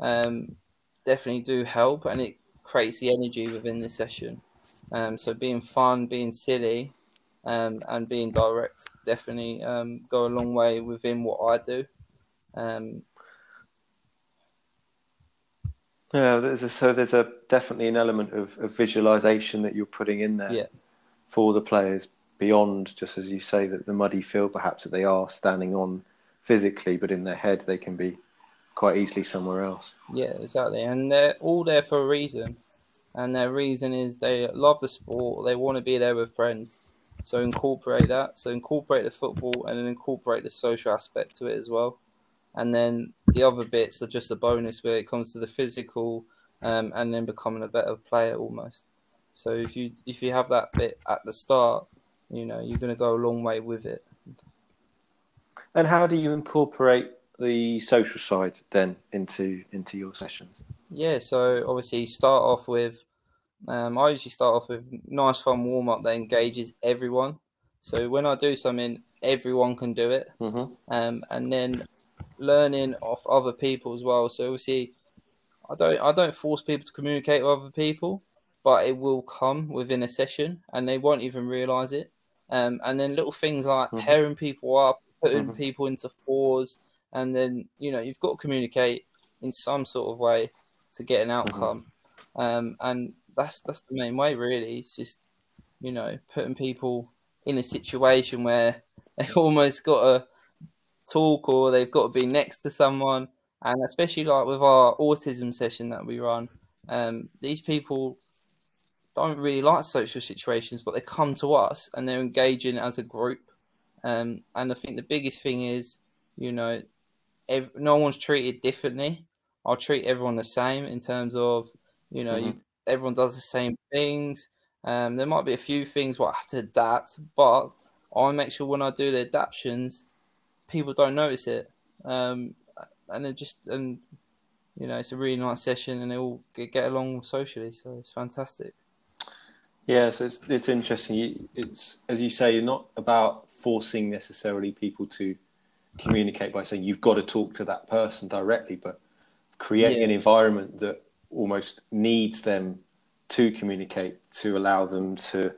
um, definitely do help, and it creates the energy within the session. Um, so being fun, being silly, um, and being direct definitely um, go a long way within what I do. Um, yeah, there's a, so there's a definitely an element of, of visualization that you're putting in there yeah. for the players beyond just as you say that the muddy field perhaps that they are standing on physically, but in their head they can be quite easily somewhere else. Yeah, exactly, and they're all there for a reason and their reason is they love the sport, they want to be there with friends. So incorporate that. So incorporate the football and then incorporate the social aspect to it as well. And then the other bits are just a bonus where it comes to the physical um, and then becoming a better player almost. So if you if you have that bit at the start, you know you're going to go a long way with it. And how do you incorporate the social side then into into your sessions? Yeah, so obviously start off with. Um, I usually start off with nice fun warm up that engages everyone. So when I do something, everyone can do it, mm-hmm. um, and then learning off other people as well. So obviously, I don't I don't force people to communicate with other people, but it will come within a session, and they won't even realize it. Um, and then little things like mm-hmm. pairing people up, putting mm-hmm. people into fours, and then you know you've got to communicate in some sort of way to get an mm-hmm. outcome. Mm-hmm. Um, and that's that's the main way, really. It's just you know putting people in a situation where they've almost got to talk or they've got to be next to someone. And especially like with our autism session that we run, um, these people don't really like social situations, but they come to us and they're engaging as a group. Um, and I think the biggest thing is, you know, ev- no one's treated differently. I'll treat everyone the same in terms of, you know, mm-hmm. you, everyone does the same things. Um, there might be a few things where I have to adapt, but I make sure when I do the adaptations, people don't notice it. Um, and it just, and, you know, it's a really nice session and they all get, get along socially. So it's fantastic. Yeah, so it's, it's interesting. It's, as you say, you're not about forcing necessarily people to communicate by saying you've got to talk to that person directly, but creating yeah. an environment that almost needs them to communicate to allow them to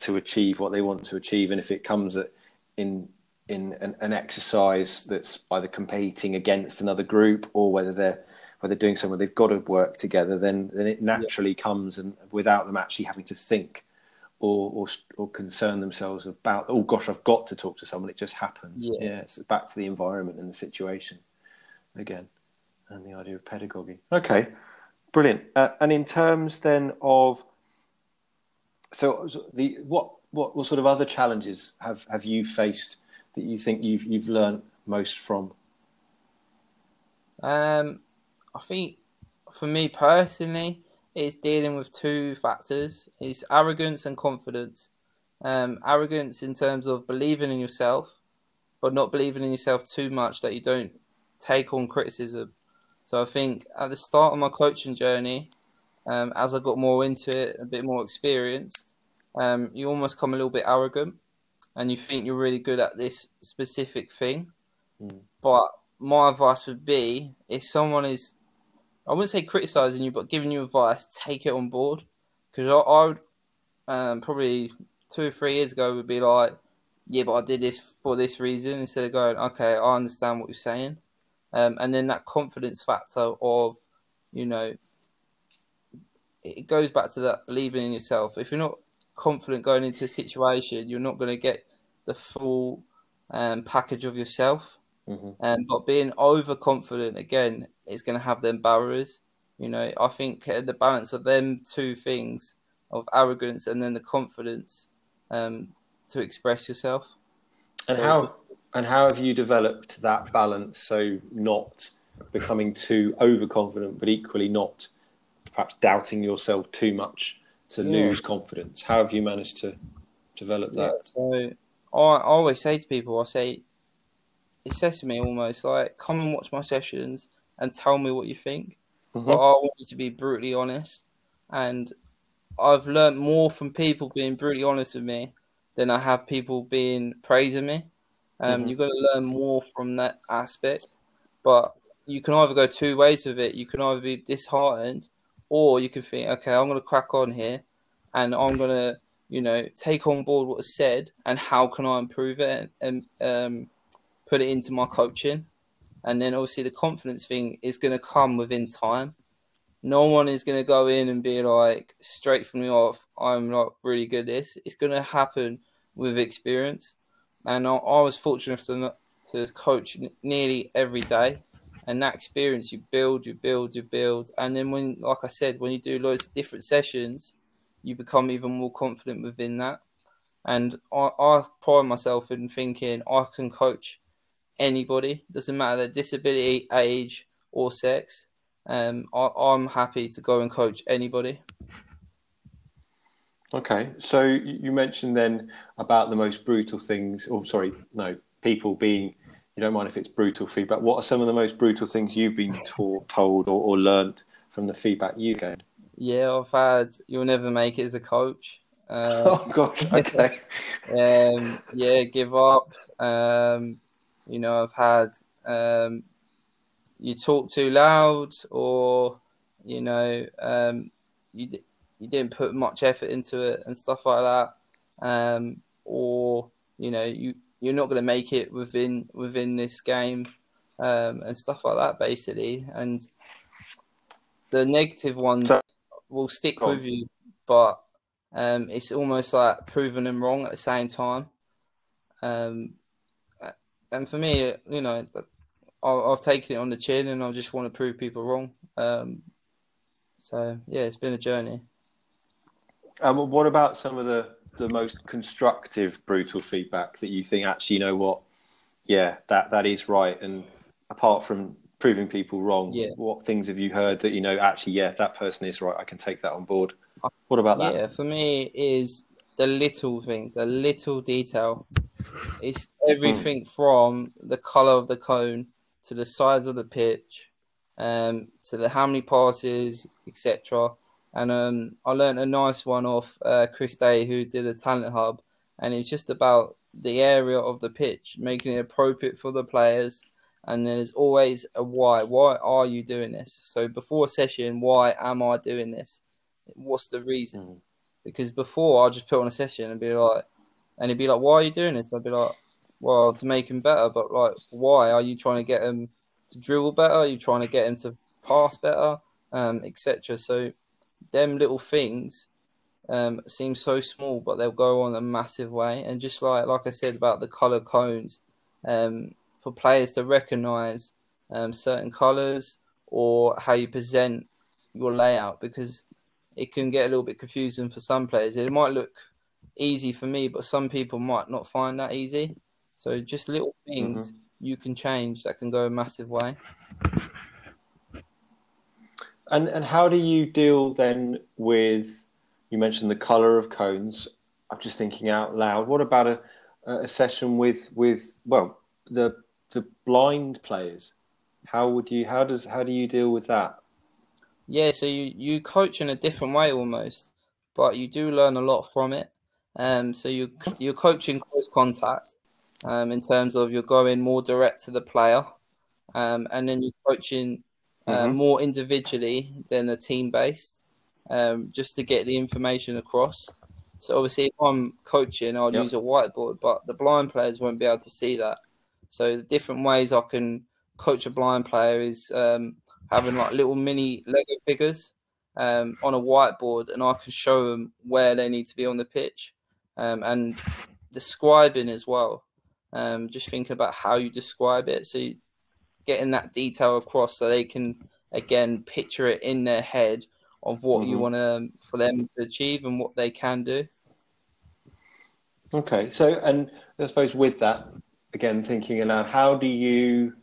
to achieve what they want to achieve. And if it comes at, in in an, an, exercise that's either competing against another group or whether they're whether they're doing something they've got to work together, then then it naturally yeah. comes and without them actually having to think or, or or concern themselves about oh gosh I've got to talk to someone. It just happens. Yeah, yeah it's back to the environment and the situation again and the idea of pedagogy. Okay, brilliant. Uh, and in terms then of so the what what what sort of other challenges have have you faced that you think you've you've learned most from? Um, I think for me personally, it's dealing with two factors: is arrogance and confidence. Um, arrogance in terms of believing in yourself, but not believing in yourself too much that you don't take on criticism. So I think at the start of my coaching journey, um, as I got more into it, a bit more experienced, um, you almost come a little bit arrogant, and you think you're really good at this specific thing. Mm. But my advice would be, if someone is, I wouldn't say criticizing you, but giving you advice, take it on board. Because I, I would um, probably two or three years ago would be like, yeah, but I did this for this reason instead of going, okay, I understand what you're saying. Um, and then that confidence factor of, you know, it goes back to that believing in yourself. If you're not confident going into a situation, you're not going to get the full um, package of yourself. Mm-hmm. Um, but being overconfident again is going to have them barriers. You know, I think the balance of them two things of arrogance and then the confidence um, to express yourself. And how and how have you developed that balance so not becoming too overconfident, but equally not perhaps doubting yourself too much to yeah. lose confidence? How have you managed to develop that? Yeah, so I, I always say to people, I say, it says to me almost like, come and watch my sessions and tell me what you think. Mm-hmm. But I want you to be brutally honest. And I've learned more from people being brutally honest with me than I have people being praising me. Um, mm-hmm. You've got to learn more from that aspect. But you can either go two ways with it. You can either be disheartened, or you can think, okay, I'm going to crack on here, and I'm going to, you know, take on board what is said, and how can I improve it and, um, put it into my coaching. And then obviously the confidence thing is going to come within time. No one is going to go in and be like straight from the off, I'm not really good at this. It's going to happen with experience. And I, I was fortunate to, to coach nearly every day. And that experience you build, you build, you build. And then when, like I said, when you do loads of different sessions, you become even more confident within that. And I, I pride myself in thinking I can coach anybody. Doesn't matter their disability, age, or sex. Um, I, I'm happy to go and coach anybody. Okay, so you mentioned then about the most brutal things. Oh, sorry, no, people being. You don't mind if it's brutal feedback. What are some of the most brutal things you've been taught, told, or, or learned from the feedback you get? Yeah, I've had. You'll never make it as a coach. Um, oh gosh, okay. um, yeah, give up. Um, you know, I've had um, you talk too loud, or you know, um, you you didn't put much effort into it and stuff like that, um, or you know, you you're not going to make it within within this game um, and stuff like that, basically. And the negative ones will stick with you, but um, it's almost like proving them wrong at the same time. Um, and for me, you know, I, have taken it on the chin, and I just want to prove people wrong. Um, so yeah, it's been a journey. Um, what about some of the the most constructive, brutal feedback that you think actually, you know what? Yeah, that that is right. And apart from proving people wrong, yeah. what things have you heard that you know actually, yeah, that person is right. I can take that on board. What about that? Yeah, for me is the little things, the little detail. It's everything mm. from the color of the cone to the size of the pitch, um, to the how many passes, etc. And um, I learned a nice one off uh, Chris Day, who did a talent hub, and it's just about the area of the pitch, making it appropriate for the players. And there's always a why. Why are you doing this? So before a session, why am I doing this? What's the reason? Mm. Because before I just put on a session and be like, and he'd be like, "Why are you doing this?" I'd be like, "Well, to make him better." But like, why are you trying to get him to dribble better? Are you trying to get him to pass better, um, etc. So, them little things um, seem so small, but they'll go on a massive way. And just like like I said about the color cones, um, for players to recognise um, certain colours or how you present your layout, because it can get a little bit confusing for some players. It might look easy for me, but some people might not find that easy. So just little things mm-hmm. you can change that can go a massive way. And and how do you deal then with you mentioned the color of cones I'm just thinking out loud. What about a, a session with with well the the blind players? How would you how does how do you deal with that? Yeah, so you you coach in a different way almost, but you do learn a lot from it. Um, so you you're coaching close contact, um, in terms of you're going more direct to the player, um, and then you're coaching uh, mm-hmm. more individually than a team based, um, just to get the information across. So obviously, if I'm coaching, I'll yep. use a whiteboard, but the blind players won't be able to see that. So the different ways I can coach a blind player is um, having like little mini Lego figures um, on a whiteboard, and I can show them where they need to be on the pitch, um, and describing as well. Um, just thinking about how you describe it, so getting that detail across, so they can again picture it in their head of what mm-hmm. you want to for them to achieve and what they can do. Okay, so and I suppose with that, again, thinking aloud, how do you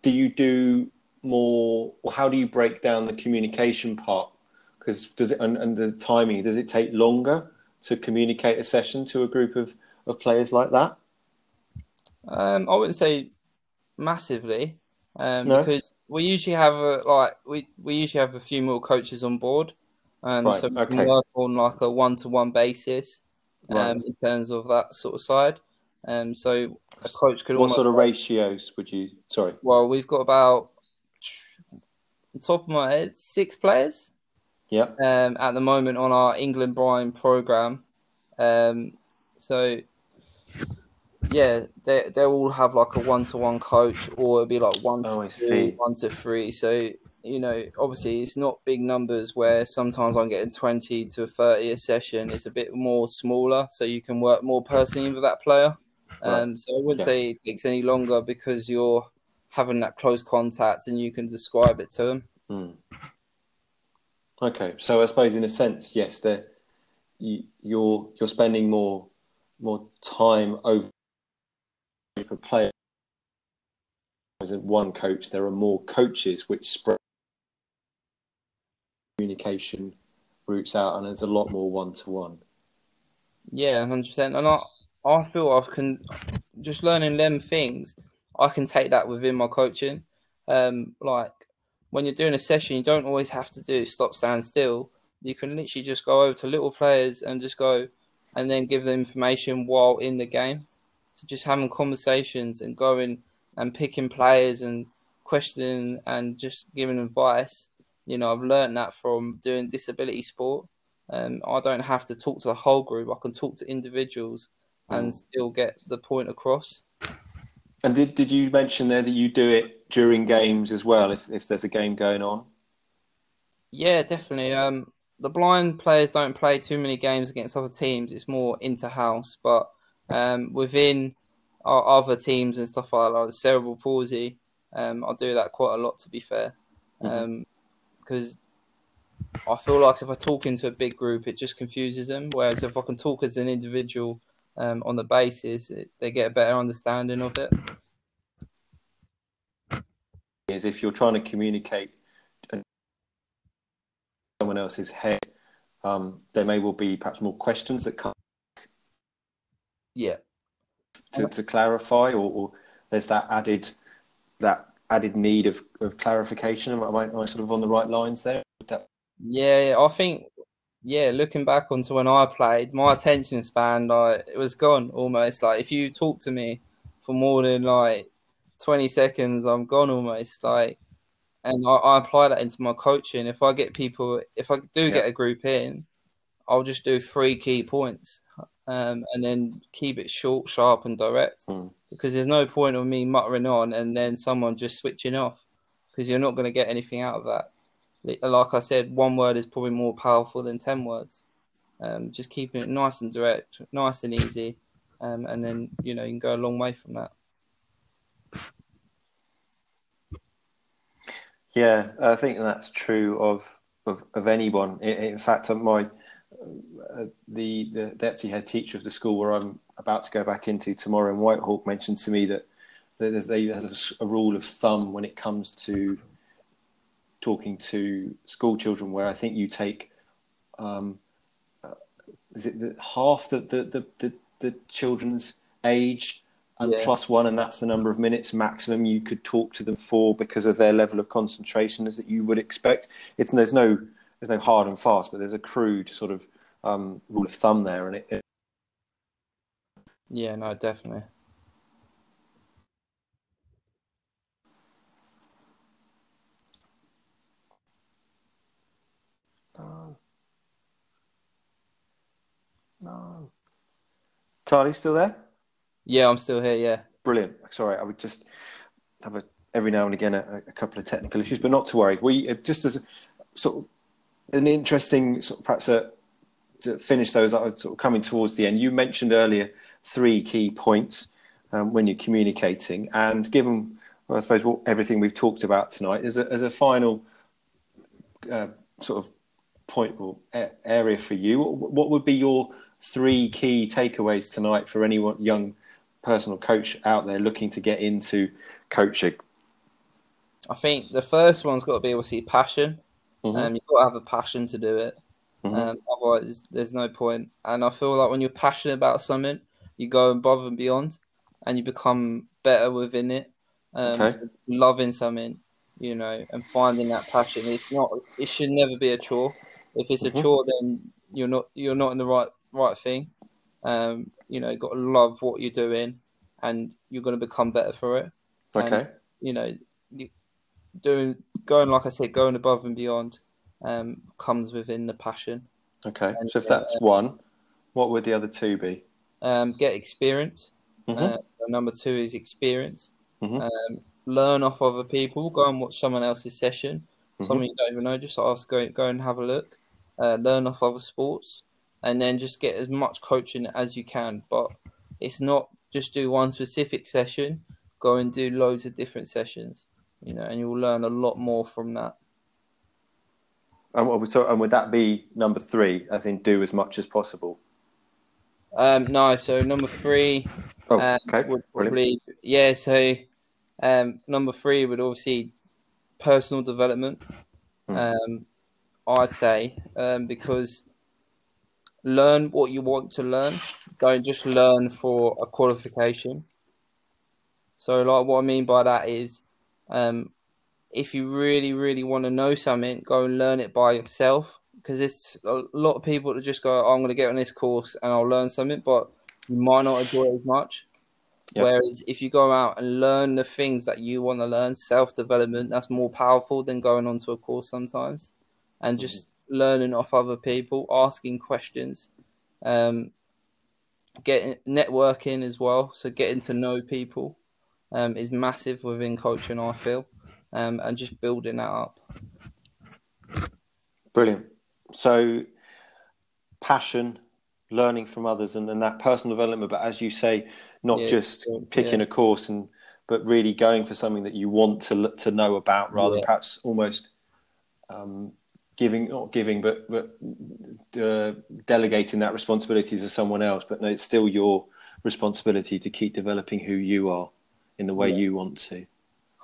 do you do more, or how do you break down the communication part? Because does it and, and the timing? Does it take longer to communicate a session to a group of of players like that? Um, I wouldn't say massively, um, no? because we usually have a like we we usually have a few more coaches on board, um, right, so we okay. can work on like a one to one basis, um, right. in terms of that sort of side. Um, so a coach could. What sort of ratios would you? Sorry. Well, we've got about the top of my head six players. Yeah. Um, at the moment on our England Brian program, um, so yeah, they they all have like a one to one coach, or it'll be like one to oh, two, one to three. So you know, obviously it's not big numbers where sometimes I'm getting 20 to 30 a session. It's a bit more smaller, so you can work more personally with that player. Um, so I wouldn't yeah. say it takes any longer because you're having that close contact and you can describe it to them. Mm. Okay, so I suppose in a sense, yes, you, you're you're spending more more time over a player. As one coach, there are more coaches which spread communication routes out, and there's a lot more one to one. Yeah, hundred percent. And I, I feel I can just learning them things. I can take that within my coaching. Um, like when you're doing a session, you don't always have to do stop, stand still. You can literally just go over to little players and just go, and then give them information while in the game. So just having conversations and going and picking players and questioning and just giving advice. You know, I've learned that from doing disability sport. Um, I don't have to talk to the whole group. I can talk to individuals and mm. still get the point across. And did, did you mention there that you do it during games as well, if, if there's a game going on? Yeah, definitely. Um, the blind players don't play too many games against other teams. It's more inter house, but um, within our other teams and stuff like that, like the cerebral palsy, um, I do that quite a lot. To be fair, because mm-hmm. um, I feel like if I talk into a big group, it just confuses them. Whereas if I can talk as an individual um, on the basis, it, they get a better understanding of it. Is if you're trying to communicate someone else's head, um, there may well be perhaps more questions that come. Yeah. To, to clarify, or, or there's that added that added need of, of clarification. Am I, am I sort of on the right lines there? That... Yeah, I think yeah, looking back onto when I played, my attention span like it was gone almost. Like if you talk to me for more than like twenty seconds, I'm gone almost. Like, and I, I apply that into my coaching. If I get people, if I do yeah. get a group in, I'll just do three key points, um, and then keep it short, sharp, and direct. Mm. Because there's no point of me muttering on and then someone just switching off, because you're not going to get anything out of that like I said, one word is probably more powerful than ten words. Um, just keeping it nice and direct, nice and easy, um, and then you know you can go a long way from that. Yeah, I think that's true of of, of anyone. In, fact, my uh, the the deputy head teacher of the school where I'm about to go back into tomorrow in Whitehawk mentioned to me that there's, there's a, a rule of thumb when it comes to talking to school children where I think you take um, is it the, half the, the, the, the children's age and yeah. plus one, and that's the number of minutes maximum you could talk to them for because of their level of concentration as that you would expect. It's there's no there's no hard and fast, but there's a crude sort of um, rule of thumb there, and it, it yeah, no, definitely. No. No. Charlie, still there? Yeah, I'm still here. Yeah. Brilliant. Sorry, I would just have a every now and again a, a couple of technical issues, but not to worry. We uh, just as a, sort of an interesting, sort of perhaps a, to finish those, I sort of coming towards the end. You mentioned earlier three key points um, when you're communicating, and given well, I suppose what, everything we've talked about tonight, as a, as a final uh, sort of point or area for you, what would be your three key takeaways tonight for anyone young personal coach out there looking to get into coaching? I think the first one's got to be obviously passion. Mm-hmm. Um, you've got to have a passion to do it. Mm-hmm. Um, otherwise, there's no point. And I feel like when you're passionate about something, you go above and beyond, and you become better within it. Um, okay. so loving something, you know, and finding that passion. It's not. It should never be a chore. If it's mm-hmm. a chore, then you're not. You're not in the right right thing. Um, you know, you've got to love what you're doing, and you're going to become better for it. Okay. And, you know, doing going like I said, going above and beyond um, comes within the passion. Okay. And, so if that's uh, one, what would the other two be? Um, get experience. Mm-hmm. Uh, so number two is experience. Mm-hmm. Um, learn off other people. Go and watch someone else's session. Mm-hmm. Someone you don't even know. Just ask. Go go and have a look. Uh, learn off other sports and then just get as much coaching as you can. But it's not just do one specific session, go and do loads of different sessions, you know, and you'll learn a lot more from that. And, so, and would that be number three, as in do as much as possible? Um, no, so number three oh, um, okay. would probably, yeah, so um, number three would obviously personal development. Hmm. Um, I'd say um, because learn what you want to learn. Don't just learn for a qualification. So, like, what I mean by that is, um, if you really, really want to know something, go and learn it by yourself. Because it's a lot of people that just go, oh, "I'm going to get on this course and I'll learn something," but you might not enjoy it as much. Yep. Whereas if you go out and learn the things that you want to learn, self development, that's more powerful than going onto a course sometimes. And just learning off other people, asking questions, um, getting networking as well. So getting to know people um, is massive within coaching. I feel, um, and just building that up. Brilliant. So passion, learning from others, and, and that personal development. But as you say, not yeah, just picking yeah. a course and but really going for something that you want to to know about, rather yeah. perhaps almost um, giving not giving but but uh, delegating that responsibility to someone else. But no, it's still your responsibility to keep developing who you are in the way yeah. you want to.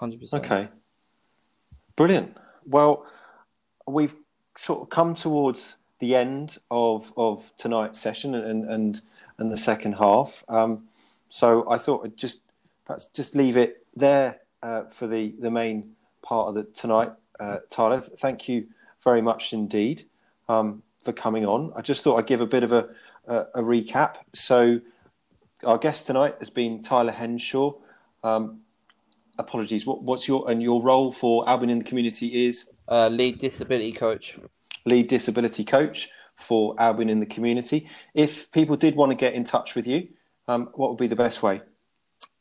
100% okay. Brilliant. Well we've sort of come towards the end of of tonight's session and and and the second half. Um, so i thought i'd just perhaps just leave it there uh, for the the main part of the tonight uh, tyler. Thank you very much indeed um, for coming on. I just thought I'd give a bit of a, a, a recap. So, our guest tonight has been Tyler Henshaw. Um, apologies. What, what's your and your role for Albion in the community is uh, lead disability coach. Lead disability coach for Albion in the community. If people did want to get in touch with you, um, what would be the best way?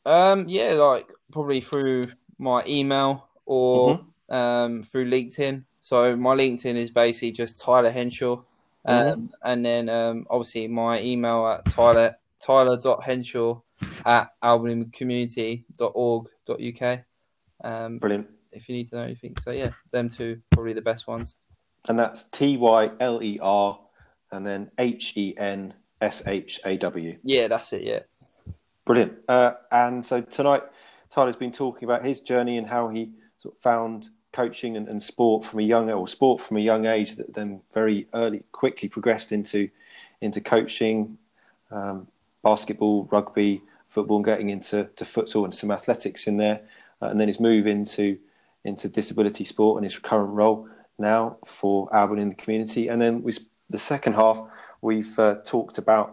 Um, yeah, like probably through my email or mm-hmm. um, through LinkedIn. So my LinkedIn is basically just Tyler Henshaw. Um, mm-hmm. And then um, obviously my email at Tyler Tyler.henshaw at albincommunity.org.uk. Um, Brilliant. If you need to know anything. So yeah, them two probably the best ones. And that's T Y L E R and then H E N S H A W. Yeah, that's it, yeah. Brilliant. Uh, and so tonight Tyler's been talking about his journey and how he sort of found coaching and, and sport from a young or sport from a young age that then very early quickly progressed into into coaching, um, basketball, rugby, football, and getting into to futsal and some athletics in there, uh, and then his move into into disability sport and his current role now for Albion in the community. And then we, the second half, we've uh, talked about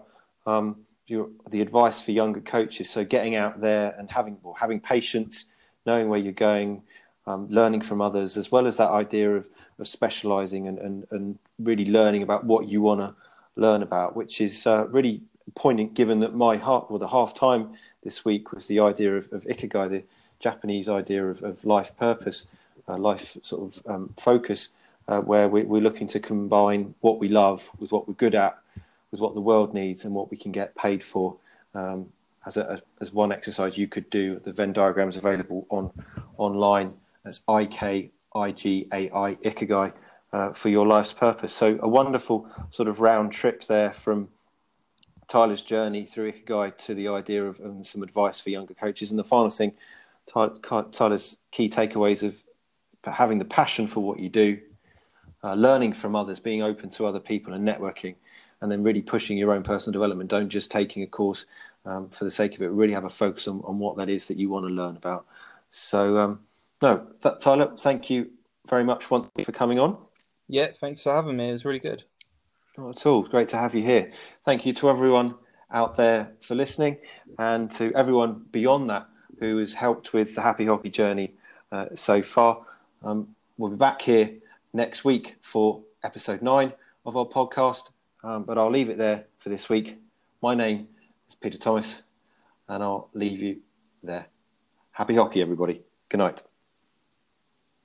um, your, the advice for younger coaches. So getting out there and having having patience, knowing where you're going, um, learning from others, as well as that idea of, of specialising and, and, and really learning about what you want to learn about, which is uh, really poignant given that my heart, well, the half time this week was the idea of, of Ikigai, the Japanese idea of, of life purpose, uh, life sort of um, focus, uh, where we, we're looking to combine what we love with what we're good at, with what the world needs and what we can get paid for. Um, as, a, as one exercise you could do, the Venn diagrams available on online as I K I G A I Ikigai uh, for your life's purpose. So a wonderful sort of round trip there from Tyler's journey through Ikigai to the idea of um, some advice for younger coaches. And the final thing, Tyler's key takeaways of having the passion for what you do, uh, learning from others, being open to other people, and networking, and then really pushing your own personal development. Don't just taking a course um, for the sake of it. Really have a focus on, on what that is that you want to learn about. So, um, no, th- Tyler, thank you very much once for coming on. Yeah, thanks for having me. It was really good. Not at all. Great to have you here. Thank you to everyone out there for listening, and to everyone beyond that who has helped with the happy hockey journey uh, so far. Um, we'll be back here next week for episode nine of our podcast, um, but I'll leave it there for this week. My name is Peter Thomas, and I'll leave you there. Happy hockey, everybody. Good night.